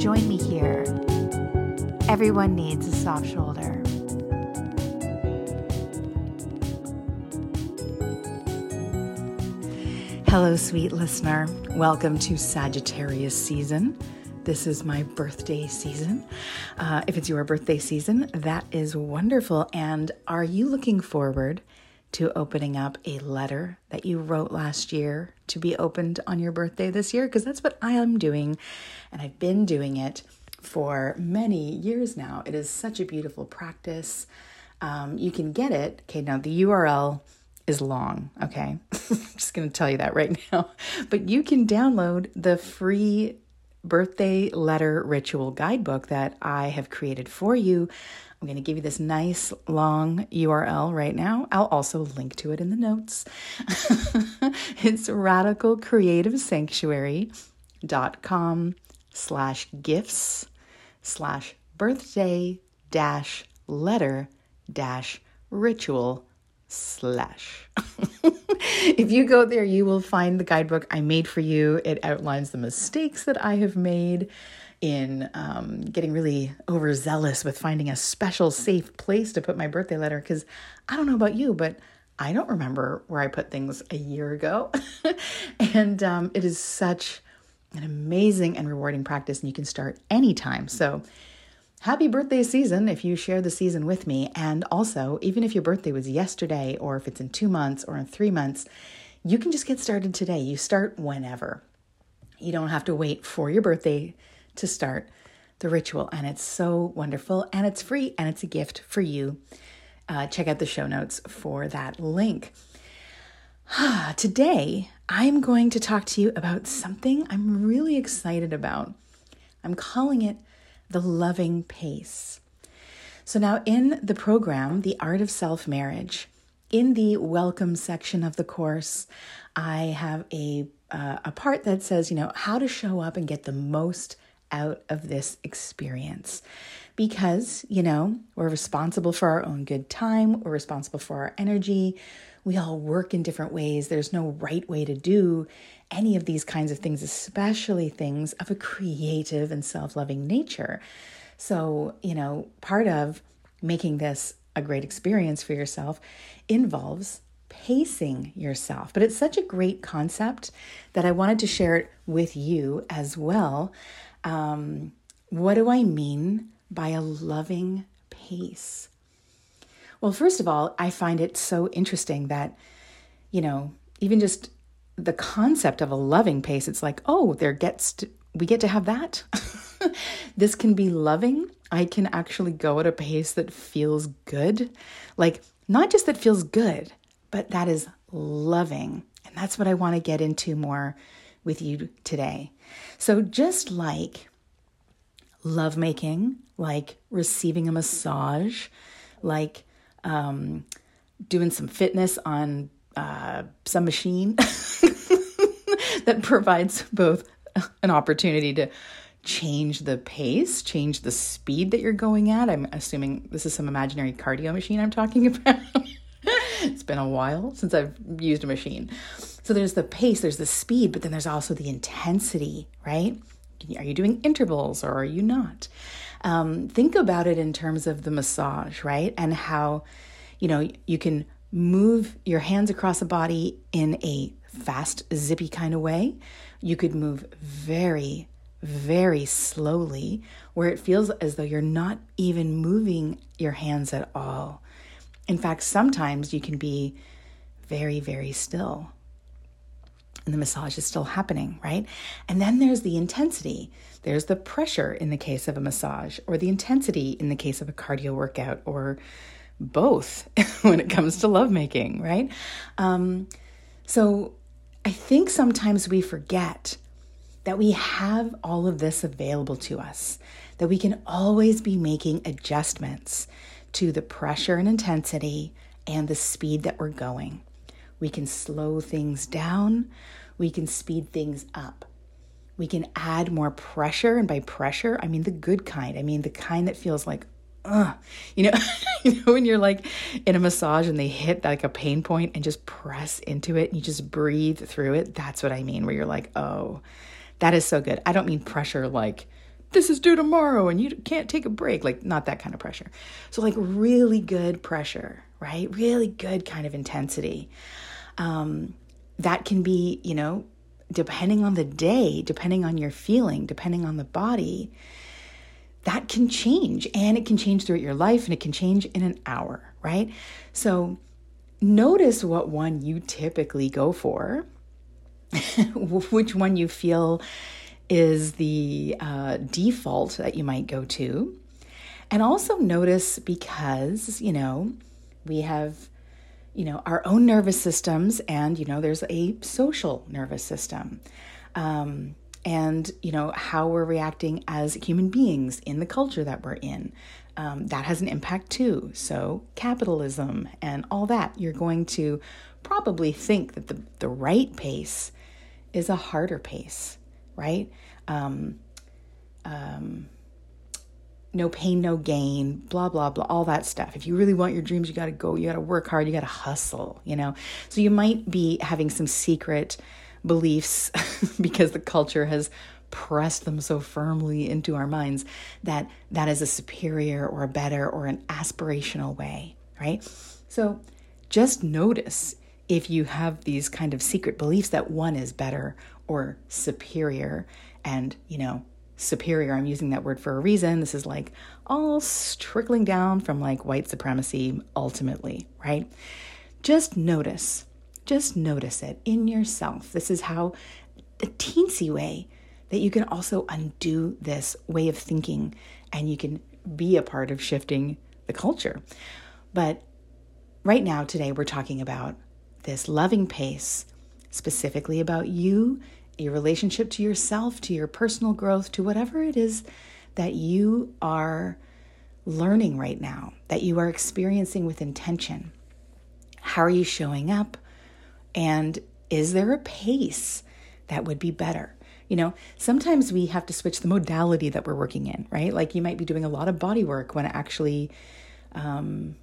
Join me here. Everyone needs a soft shoulder. Hello, sweet listener. Welcome to Sagittarius season. This is my birthday season. Uh, if it's your birthday season, that is wonderful. And are you looking forward to opening up a letter that you wrote last year to be opened on your birthday this year because that's what I am doing and I've been doing it for many years now. It is such a beautiful practice. Um, you can get it. Okay, now the URL is long, okay? I'm just going to tell you that right now. But you can download the free birthday letter ritual guidebook that I have created for you. I'm going to give you this nice long URL right now. I'll also link to it in the notes. it's radicalcreativesanctuary.com slash gifts slash birthday dash letter dash ritual slash. if you go there, you will find the guidebook I made for you. It outlines the mistakes that I have made in um, getting really overzealous with finding a special, safe place to put my birthday letter. Because I don't know about you, but I don't remember where I put things a year ago. and um, it is such an amazing and rewarding practice, and you can start anytime. So, happy birthday season if you share the season with me. And also, even if your birthday was yesterday, or if it's in two months or in three months, you can just get started today. You start whenever. You don't have to wait for your birthday to start the ritual. And it's so wonderful and it's free and it's a gift for you. Uh, check out the show notes for that link. Today, I'm going to talk to you about something I'm really excited about. I'm calling it the loving pace. So, now in the program, The Art of Self Marriage, in the welcome section of the course, I have a, uh, a part that says, you know, how to show up and get the most out of this experience because, you know, we're responsible for our own good time, we're responsible for our energy. We all work in different ways. There's no right way to do any of these kinds of things, especially things of a creative and self loving nature. So, you know, part of making this a great experience for yourself involves pacing yourself. But it's such a great concept that I wanted to share it with you as well. Um, what do I mean by a loving pace? Well, first of all, I find it so interesting that, you know, even just the concept of a loving pace, it's like, oh, there gets to, we get to have that. this can be loving. I can actually go at a pace that feels good. Like, not just that feels good, but that is loving. And that's what I want to get into more with you today. So, just like lovemaking, like receiving a massage, like um, doing some fitness on uh, some machine that provides both an opportunity to change the pace, change the speed that you're going at. I'm assuming this is some imaginary cardio machine I'm talking about. it's been a while since I've used a machine. So there's the pace, there's the speed, but then there's also the intensity, right? Are you doing intervals or are you not? Um, think about it in terms of the massage, right? And how, you know, you can move your hands across the body in a fast, zippy kind of way. You could move very, very slowly, where it feels as though you're not even moving your hands at all. In fact, sometimes you can be very, very still and the massage is still happening, right? And then there's the intensity. There's the pressure in the case of a massage, or the intensity in the case of a cardio workout, or both when it comes to lovemaking, right? Um, so I think sometimes we forget that we have all of this available to us, that we can always be making adjustments to the pressure and intensity and the speed that we're going. We can slow things down, we can speed things up. We can add more pressure, and by pressure, I mean the good kind. I mean the kind that feels like, uh, you know, you know when you're like in a massage and they hit like a pain point and just press into it and you just breathe through it. That's what I mean. Where you're like, oh, that is so good. I don't mean pressure like this is due tomorrow and you can't take a break. Like not that kind of pressure. So like really good pressure, right? Really good kind of intensity. Um, that can be, you know, depending on the day, depending on your feeling, depending on the body that can change and it can change throughout your life and it can change in an hour, right? So notice what one you typically go for, which one you feel is the uh, default that you might go to. And also notice because, you know, we have, you know, our own nervous systems and, you know, there's a social nervous system. Um, and you know how we're reacting as human beings in the culture that we're in. Um, that has an impact too. So capitalism and all that you're going to probably think that the, the right pace is a harder pace right? Um, um, no pain no gain blah blah blah all that stuff if you really want your dreams you got to go you got to work hard you got to hustle you know so you might be having some secret beliefs because the culture has pressed them so firmly into our minds that that is a superior or a better or an aspirational way, right? So just notice if you have these kind of secret beliefs that one is better or superior and, you know, superior, I'm using that word for a reason. This is like all trickling down from like white supremacy ultimately, right? Just notice just notice it in yourself. This is how the teensy way that you can also undo this way of thinking and you can be a part of shifting the culture. But right now, today, we're talking about this loving pace, specifically about you, your relationship to yourself, to your personal growth, to whatever it is that you are learning right now, that you are experiencing with intention. How are you showing up? And is there a pace that would be better? You know, sometimes we have to switch the modality that we're working in, right? Like you might be doing a lot of body work when actually, um,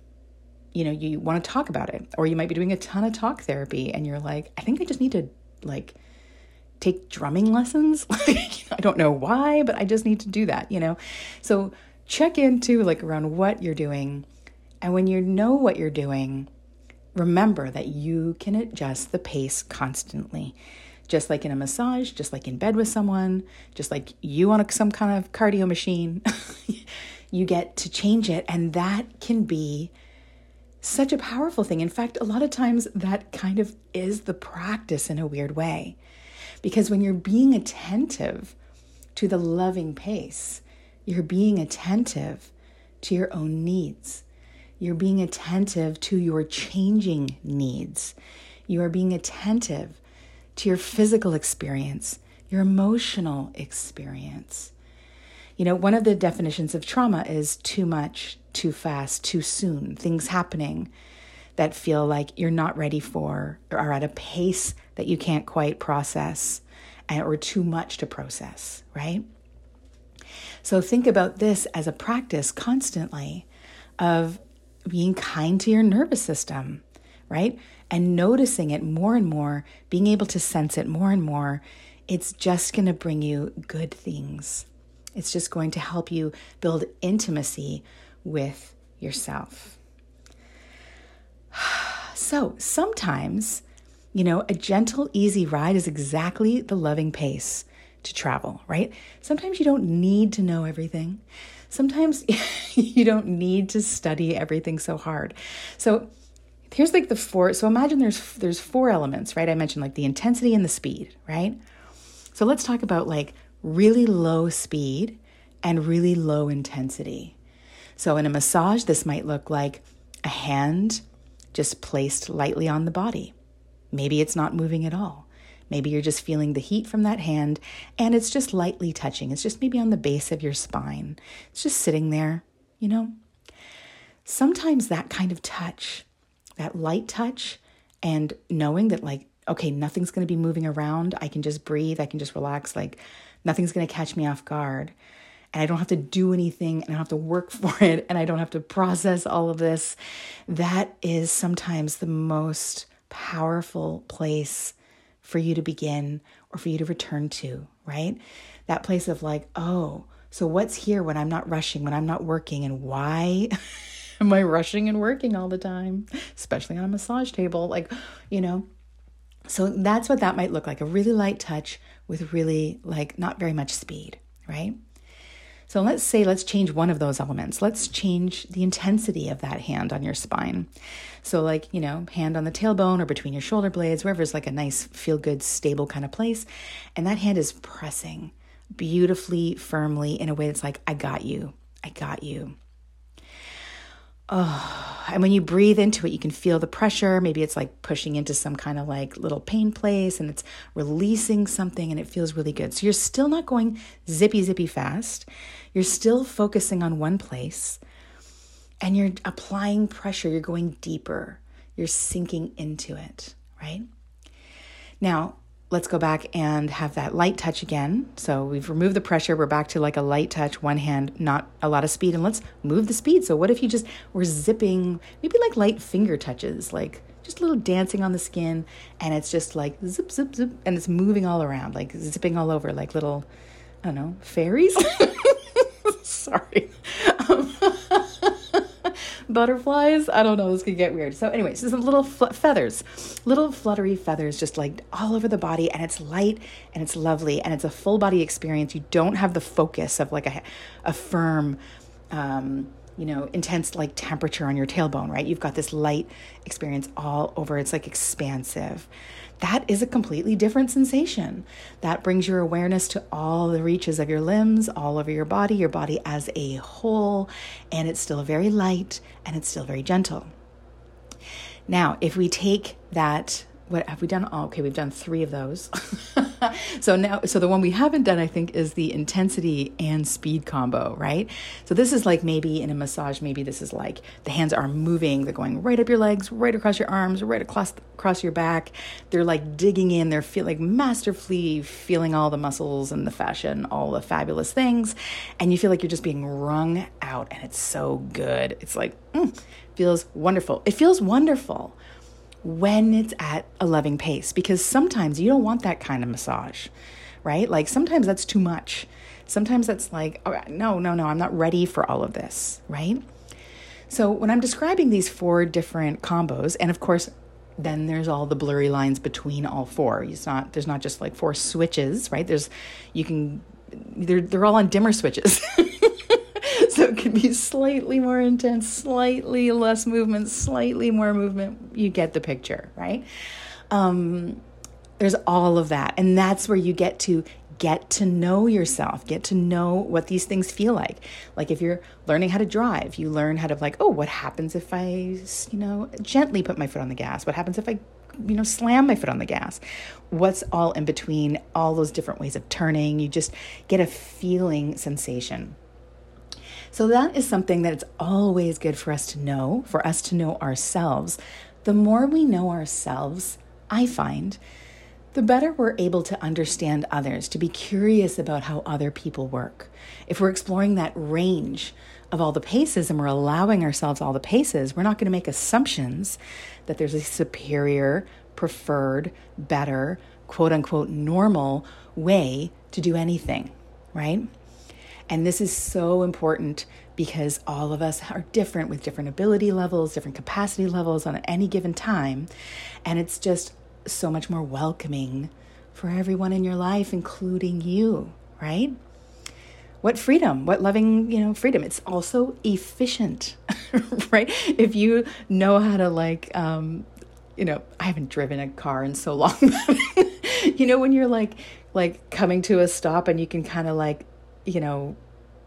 you know, you want to talk about it, or you might be doing a ton of talk therapy and you're like, I think I just need to like take drumming lessons. I don't know why, but I just need to do that, you know? So check into like around what you're doing. And when you know what you're doing, remember that you can adjust the pace constantly. Just like in a massage, just like in bed with someone, just like you on a, some kind of cardio machine, you get to change it. And that can be such a powerful thing. In fact, a lot of times that kind of is the practice in a weird way. Because when you're being attentive to the loving pace, you're being attentive to your own needs. You're being attentive to your changing needs. You are being attentive to your physical experience, your emotional experience. You know, one of the definitions of trauma is too much, too fast, too soon, things happening that feel like you're not ready for or are at a pace that you can't quite process or too much to process, right? So think about this as a practice constantly of being kind to your nervous system, right? And noticing it more and more, being able to sense it more and more, it's just going to bring you good things. It's just going to help you build intimacy with yourself. So sometimes, you know, a gentle, easy ride is exactly the loving pace to travel, right? Sometimes you don't need to know everything sometimes you don't need to study everything so hard. So here's like the four so imagine there's there's four elements, right? I mentioned like the intensity and the speed, right? So let's talk about like really low speed and really low intensity. So in a massage this might look like a hand just placed lightly on the body. Maybe it's not moving at all. Maybe you're just feeling the heat from that hand and it's just lightly touching. It's just maybe on the base of your spine. It's just sitting there, you know? Sometimes that kind of touch, that light touch, and knowing that, like, okay, nothing's going to be moving around. I can just breathe. I can just relax. Like, nothing's going to catch me off guard. And I don't have to do anything and I don't have to work for it and I don't have to process all of this. That is sometimes the most powerful place for you to begin or for you to return to, right? That place of like, oh, so what's here when I'm not rushing, when I'm not working, and why am I rushing and working all the time, especially on a massage table? Like, you know, so that's what that might look like a really light touch with really, like, not very much speed, right? So let's say, let's change one of those elements. Let's change the intensity of that hand on your spine. So, like, you know, hand on the tailbone or between your shoulder blades, wherever's like a nice, feel good, stable kind of place. And that hand is pressing beautifully, firmly in a way that's like, I got you. I got you. Oh, and when you breathe into it, you can feel the pressure. Maybe it's like pushing into some kind of like little pain place and it's releasing something and it feels really good. So you're still not going zippy, zippy fast. You're still focusing on one place and you're applying pressure. You're going deeper. You're sinking into it, right? Now, let's go back and have that light touch again. So we've removed the pressure. We're back to like a light touch, one hand, not a lot of speed. And let's move the speed. So what if you just were zipping, maybe like light finger touches, like just a little dancing on the skin. And it's just like zip, zip, zip. And it's moving all around, like zipping all over, like little, I don't know, fairies. Sorry. Um, butterflies. I don't know. This could get weird. So, anyway, so some little fl- feathers, little fluttery feathers, just like all over the body, and it's light and it's lovely and it's a full body experience. You don't have the focus of like a, a firm, um, you know, intense like temperature on your tailbone, right? You've got this light experience all over. It's like expansive that is a completely different sensation. That brings your awareness to all the reaches of your limbs, all over your body, your body as a whole, and it's still very light and it's still very gentle. Now, if we take that what have we done? Oh, okay, we've done three of those. so now, so the one we haven't done, I think, is the intensity and speed combo, right? So this is like maybe in a massage, maybe this is like the hands are moving, they're going right up your legs, right across your arms, right across across your back. They're like digging in, they're feel like masterfully feeling all the muscles and the fascia and all the fabulous things, and you feel like you're just being wrung out, and it's so good. It's like mm, feels wonderful. It feels wonderful when it's at a loving pace because sometimes you don't want that kind of massage, right? Like sometimes that's too much. Sometimes that's like, oh, no, no, no, I'm not ready for all of this, right? So when I'm describing these four different combos, and of course, then there's all the blurry lines between all four. It's not there's not just like four switches, right? There's you can they're they're all on dimmer switches. so it can be slightly more intense, slightly less movement, slightly more movement. You get the picture, right? Um, there's all of that. And that's where you get to get to know yourself, get to know what these things feel like. Like if you're learning how to drive, you learn how to like, oh, what happens if I, you know, gently put my foot on the gas? What happens if I you know slam my foot on the gas what's all in between all those different ways of turning you just get a feeling sensation so that is something that it's always good for us to know, for us to know ourselves. The more we know ourselves, I find, the better we're able to understand others, to be curious about how other people work. If we're exploring that range of all the paces and we're allowing ourselves all the paces, we're not going to make assumptions that there's a superior, preferred, better, quote unquote, normal way to do anything, right? And this is so important because all of us are different with different ability levels, different capacity levels on any given time. And it's just so much more welcoming for everyone in your life, including you, right? What freedom, what loving, you know, freedom. It's also efficient, right? If you know how to, like, um, you know, I haven't driven a car in so long. you know, when you're like, like coming to a stop and you can kind of like you know,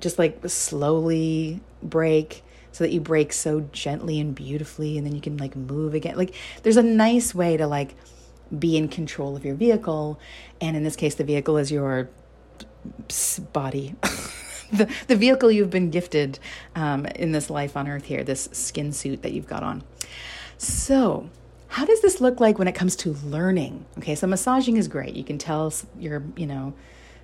just like slowly break so that you break so gently and beautifully and then you can like move again. Like there's a nice way to like be in control of your vehicle. And in this case, the vehicle is your body. the, the vehicle you've been gifted um, in this life on earth here, this skin suit that you've got on. So, how does this look like when it comes to learning? Okay, so massaging is great. You can tell your, you know,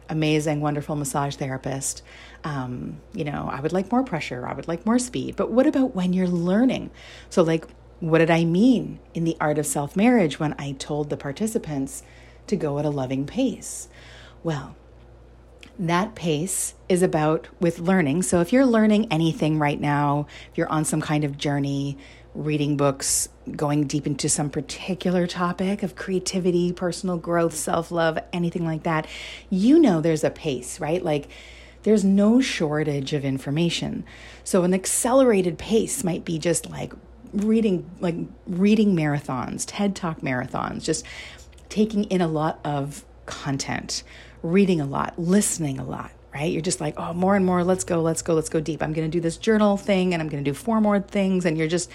amazing, wonderful massage therapist, um, you know, I would like more pressure, I would like more speed. But what about when you're learning? So, like, what did I mean in the art of self marriage when I told the participants to go at a loving pace? Well, that pace is about with learning. So if you're learning anything right now, if you're on some kind of journey, reading books, going deep into some particular topic of creativity, personal growth, self love, anything like that, you know there's a pace, right? Like there's no shortage of information. So an accelerated pace might be just like reading like reading marathons, TED Talk marathons, just taking in a lot of content, reading a lot, listening a lot, right? You're just like, oh, more and more, let's go, let's go, let's go deep. I'm going to do this journal thing and I'm going to do four more things. And you're just,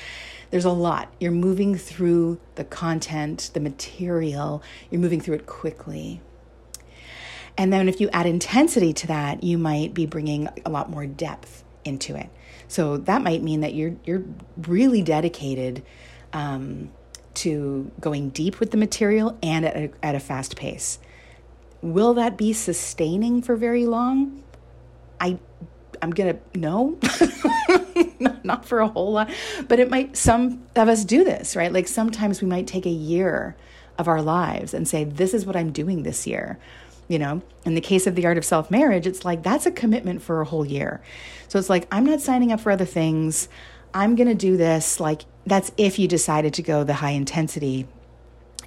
there's a lot. You're moving through the content, the material, you're moving through it quickly. And then if you add intensity to that, you might be bringing a lot more depth into it. So that might mean that you're you're really dedicated um, to going deep with the material and at a, at a fast pace. Will that be sustaining for very long? I I'm gonna no, not, for a whole lot, but it might. Some of us do this, right? Like sometimes we might take a year of our lives and say, "This is what I'm doing this year." You know, in the case of the art of self marriage, it's like that's a commitment for a whole year. So it's like I'm not signing up for other things. I'm gonna do this. Like that's if you decided to go the high intensity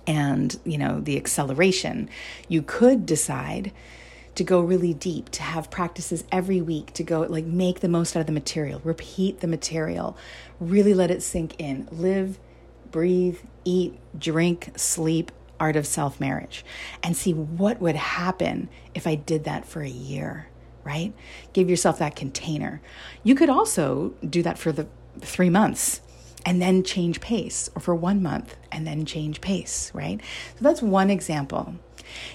and you know the acceleration you could decide to go really deep to have practices every week to go like make the most out of the material repeat the material really let it sink in. Live breathe eat drink sleep art of self marriage and see what would happen if i did that for a year right? Give yourself that container. You could also do that for the 3 months and then change pace, or for one month and then change pace, right? So that's one example.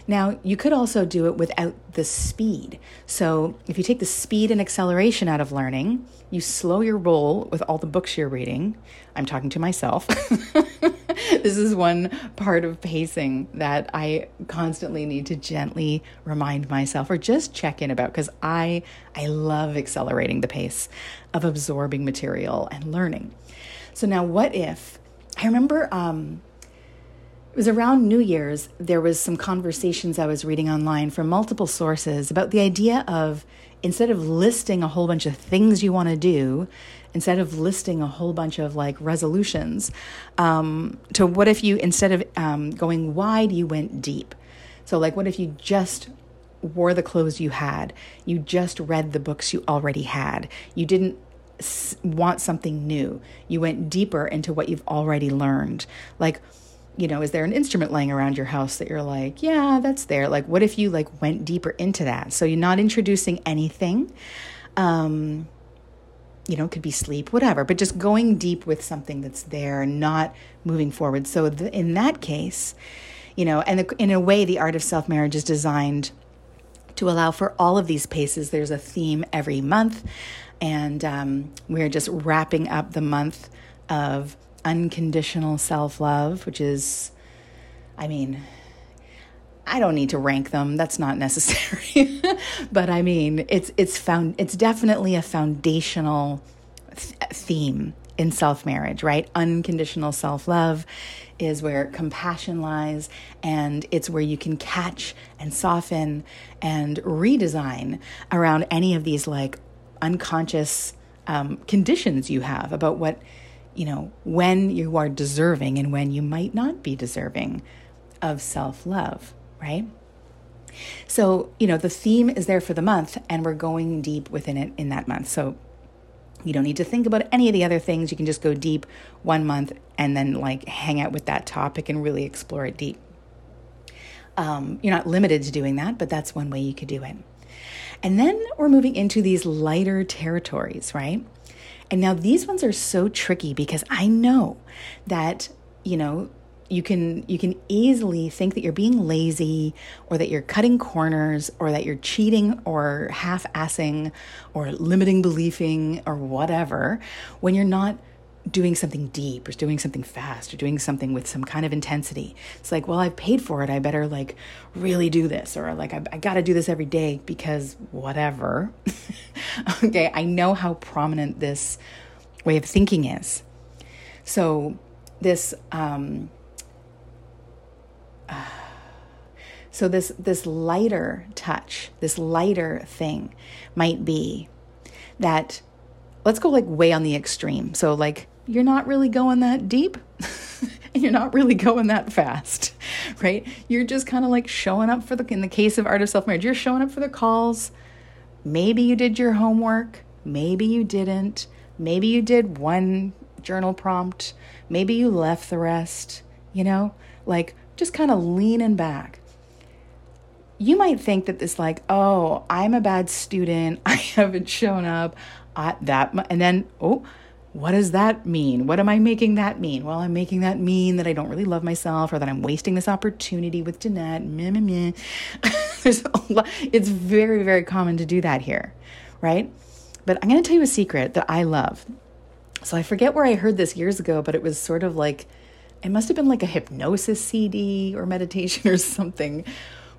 Now, you could also do it without the speed. So, if you take the speed and acceleration out of learning, you slow your roll with all the books you're reading. I'm talking to myself. this is one part of pacing that I constantly need to gently remind myself or just check in about because I I love accelerating the pace of absorbing material and learning. So now, what if? I remember um, it was around New Year's. There was some conversations I was reading online from multiple sources about the idea of instead of listing a whole bunch of things you want to do, instead of listing a whole bunch of like resolutions, um, to what if you instead of um, going wide, you went deep. So, like, what if you just wore the clothes you had? You just read the books you already had. You didn't want something new. You went deeper into what you've already learned. Like, you know, is there an instrument laying around your house that you're like, yeah, that's there? Like, what if you like went deeper into that? So you're not introducing anything. Um, you know, it could be sleep, whatever, but just going deep with something that's there, not moving forward. So the, in that case, you know, and the, in a way, the art of self marriage is designed to allow for all of these paces. There's a theme every month. And um, we're just wrapping up the month of unconditional self love, which is, I mean, I don't need to rank them. That's not necessary. but I mean, it's it's found it's definitely a foundational th- theme in self marriage, right? Unconditional self love is where compassion lies, and it's where you can catch and soften and redesign around any of these like unconscious um, conditions you have about what, you know, when you are deserving and when you might not be deserving of self love, right? So, you know, the theme is there for the month and we're going deep within it in that month. So, you don't need to think about any of the other things. You can just go deep one month and then like hang out with that topic and really explore it deep. Um, you're not limited to doing that, but that's one way you could do it. And then we're moving into these lighter territories, right? And now these ones are so tricky because I know that, you know, you can you can easily think that you're being lazy or that you're cutting corners or that you're cheating or half-assing or limiting beliefing or whatever when you're not doing something deep or doing something fast or doing something with some kind of intensity. It's like, well, I've paid for it. I better like really do this or like I, I got to do this every day because whatever. okay, I know how prominent this way of thinking is. So this um, so this this lighter touch, this lighter thing might be that let's go like way on the extreme. So like you're not really going that deep and you're not really going that fast, right? You're just kind of like showing up for the in the case of art of self-marriage, you're showing up for the calls. Maybe you did your homework, maybe you didn't. Maybe you did one journal prompt, maybe you left the rest, you know? Like just kind of leaning back. You might think that this, like, oh, I'm a bad student. I haven't shown up at that. and then, oh, what does that mean? What am I making that mean? Well, I'm making that mean that I don't really love myself or that I'm wasting this opportunity with Danette. Meh, meh, meh. There's a lot, it's very, very common to do that here, right? But I'm going to tell you a secret that I love. So I forget where I heard this years ago, but it was sort of like it must have been like a hypnosis CD or meditation or something,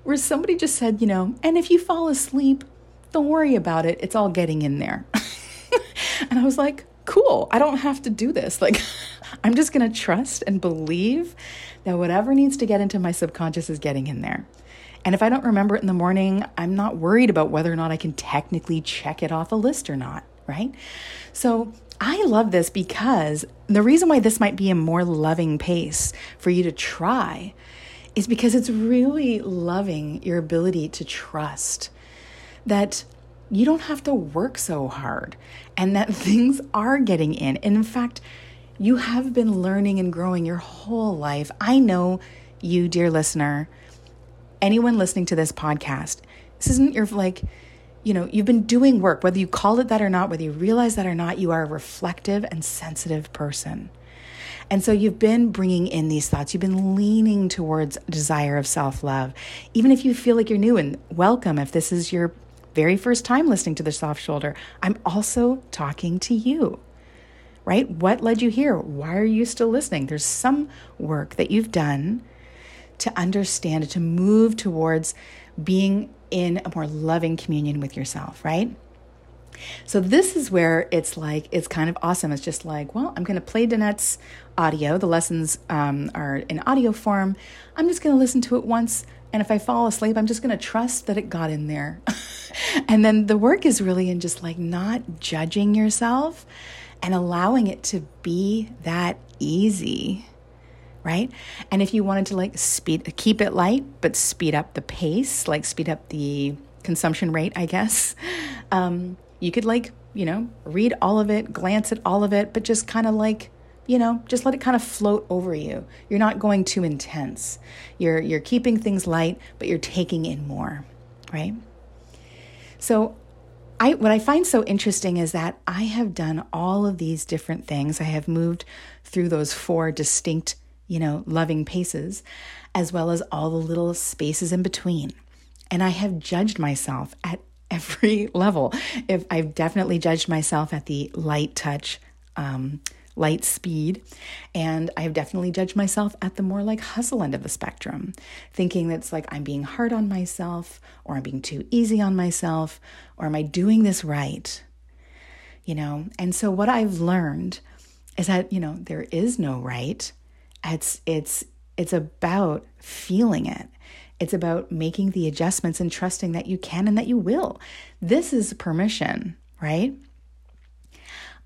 where somebody just said, you know, and if you fall asleep, don't worry about it. It's all getting in there. and I was like, cool. I don't have to do this. Like, I'm just going to trust and believe that whatever needs to get into my subconscious is getting in there. And if I don't remember it in the morning, I'm not worried about whether or not I can technically check it off a list or not, right? So I love this because the reason why this might be a more loving pace for you to try is because it's really loving your ability to trust that you don't have to work so hard and that things are getting in. And in fact, you have been learning and growing your whole life. I know you, dear listener, anyone listening to this podcast, this isn't your like, you know, you've been doing work, whether you call it that or not, whether you realize that or not, you are a reflective and sensitive person. And so you've been bringing in these thoughts. You've been leaning towards desire of self love. Even if you feel like you're new and welcome, if this is your very first time listening to the soft shoulder, I'm also talking to you, right? What led you here? Why are you still listening? There's some work that you've done to understand, to move towards being in a more loving communion with yourself, right? So this is where it's like it's kind of awesome. It's just like, well, I'm going to play Danette's audio. The lessons um, are in audio form. I'm just going to listen to it once, and if I fall asleep, I'm just going to trust that it got in there. and then the work is really in just like not judging yourself and allowing it to be that easy right? And if you wanted to like speed keep it light but speed up the pace, like speed up the consumption rate, I guess. Um, you could like, you know, read all of it, glance at all of it, but just kind of like, you know, just let it kind of float over you. You're not going too intense. You're you're keeping things light, but you're taking in more, right? So I, what I find so interesting is that I have done all of these different things. I have moved through those four distinct you know, loving paces, as well as all the little spaces in between. And I have judged myself at every level. If I've definitely judged myself at the light touch, um, light speed, and I have definitely judged myself at the more like hustle end of the spectrum, thinking that's like I'm being hard on myself, or I'm being too easy on myself, or am I doing this right? You know, and so what I've learned is that, you know, there is no right it's it's it's about feeling it. It's about making the adjustments and trusting that you can and that you will. This is permission, right?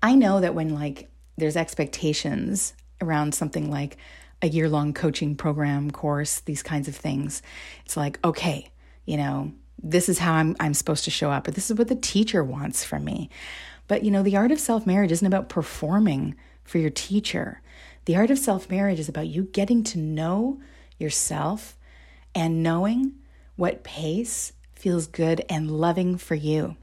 I know that when like there's expectations around something like a year long coaching program course, these kinds of things, it's like, okay, you know, this is how I'm I'm supposed to show up, or this is what the teacher wants from me. But you know, the art of self-marriage isn't about performing for your teacher. The art of self-marriage is about you getting to know yourself and knowing what pace feels good and loving for you.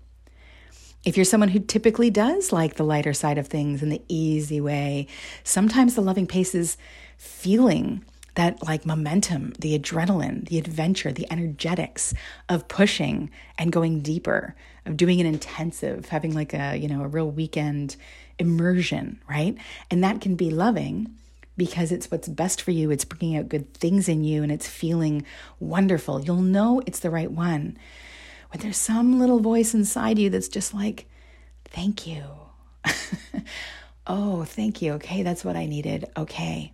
If you're someone who typically does like the lighter side of things and the easy way, sometimes the loving pace is feeling that like momentum, the adrenaline, the adventure, the energetics of pushing and going deeper, of doing an intensive, having like a, you know, a real weekend immersion, right? And that can be loving because it's what's best for you. It's bringing out good things in you and it's feeling wonderful. You'll know it's the right one when there's some little voice inside you that's just like, thank you. oh, thank you. Okay, that's what I needed. Okay.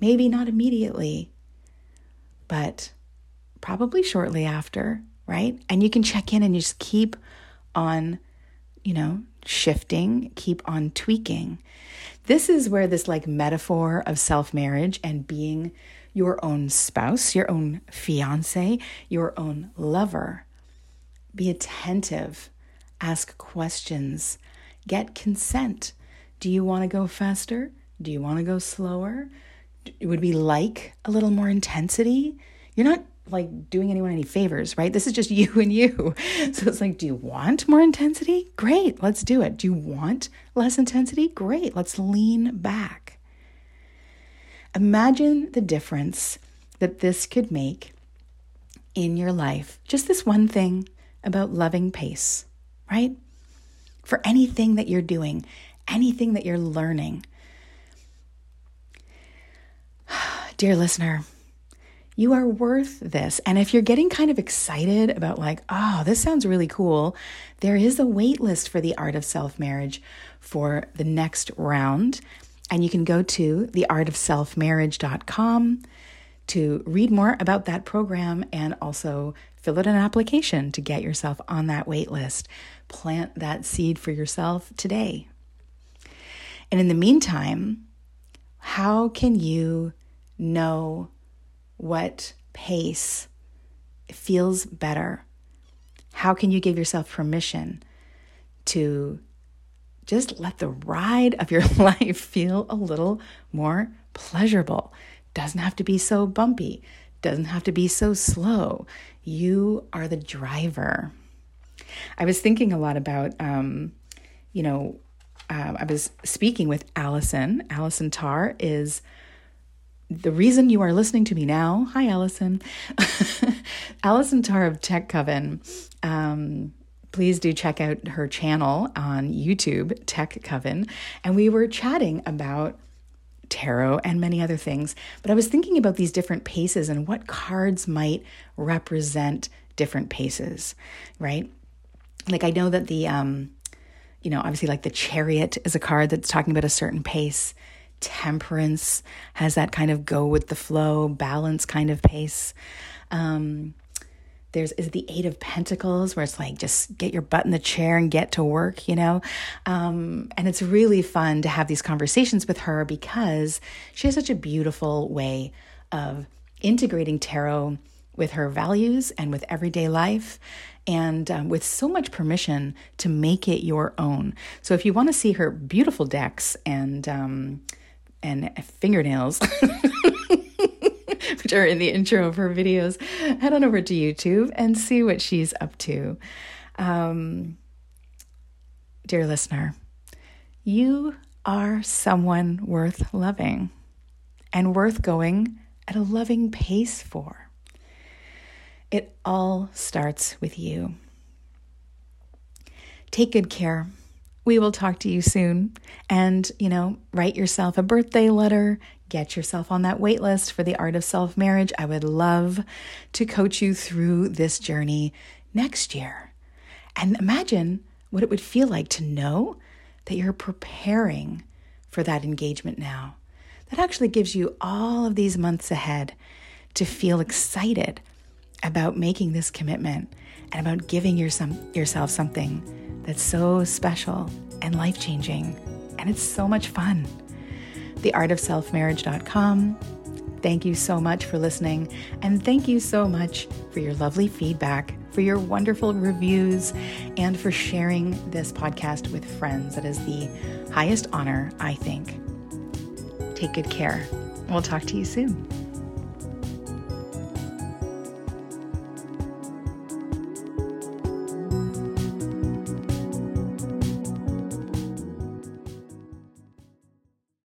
Maybe not immediately, but probably shortly after, right? And you can check in and just keep on, you know, shifting, keep on tweaking. This is where this like metaphor of self marriage and being your own spouse, your own fiance, your own lover. Be attentive, ask questions, get consent. Do you want to go faster? Do you want to go slower? Would we like a little more intensity? You're not like doing anyone any favors, right? This is just you and you. So it's like, do you want more intensity? Great, let's do it. Do you want less intensity? Great, let's lean back. Imagine the difference that this could make in your life. Just this one thing about loving pace, right? For anything that you're doing, anything that you're learning. Dear listener, you are worth this. And if you're getting kind of excited about, like, oh, this sounds really cool, there is a wait list for the Art of Self Marriage for the next round. And you can go to theartofselfmarriage.com to read more about that program and also fill out an application to get yourself on that wait list. Plant that seed for yourself today. And in the meantime, how can you know what pace feels better? How can you give yourself permission to just let the ride of your life feel a little more pleasurable? Doesn't have to be so bumpy, doesn't have to be so slow. You are the driver. I was thinking a lot about, um, you know, uh, I was speaking with Allison. Allison Tarr is the reason you are listening to me now, hi Allison, Allison Tarr of Tech Coven. Um, please do check out her channel on YouTube, Tech Coven. And we were chatting about tarot and many other things. But I was thinking about these different paces and what cards might represent different paces, right? Like I know that the, um, you know, obviously like the chariot is a card that's talking about a certain pace temperance has that kind of go with the flow, balance kind of pace. Um, there's is the eight of pentacles where it's like just get your butt in the chair and get to work you know um, and it's really fun to have these conversations with her because she has such a beautiful way of integrating tarot with her values and with everyday life and um, with so much permission to make it your own so if you want to see her beautiful decks and um, and fingernails, which are in the intro of her videos, head on over to YouTube and see what she's up to. Um, dear listener, you are someone worth loving and worth going at a loving pace for. It all starts with you. Take good care we will talk to you soon. And, you know, write yourself a birthday letter, get yourself on that wait list for the art of self marriage. I would love to coach you through this journey next year. And imagine what it would feel like to know that you're preparing for that engagement now. That actually gives you all of these months ahead to feel excited about making this commitment and about giving yourself something that's so special and life changing. And it's so much fun. TheArtOfSelfMarriage.com. Thank you so much for listening. And thank you so much for your lovely feedback, for your wonderful reviews, and for sharing this podcast with friends. That is the highest honor, I think. Take good care. We'll talk to you soon.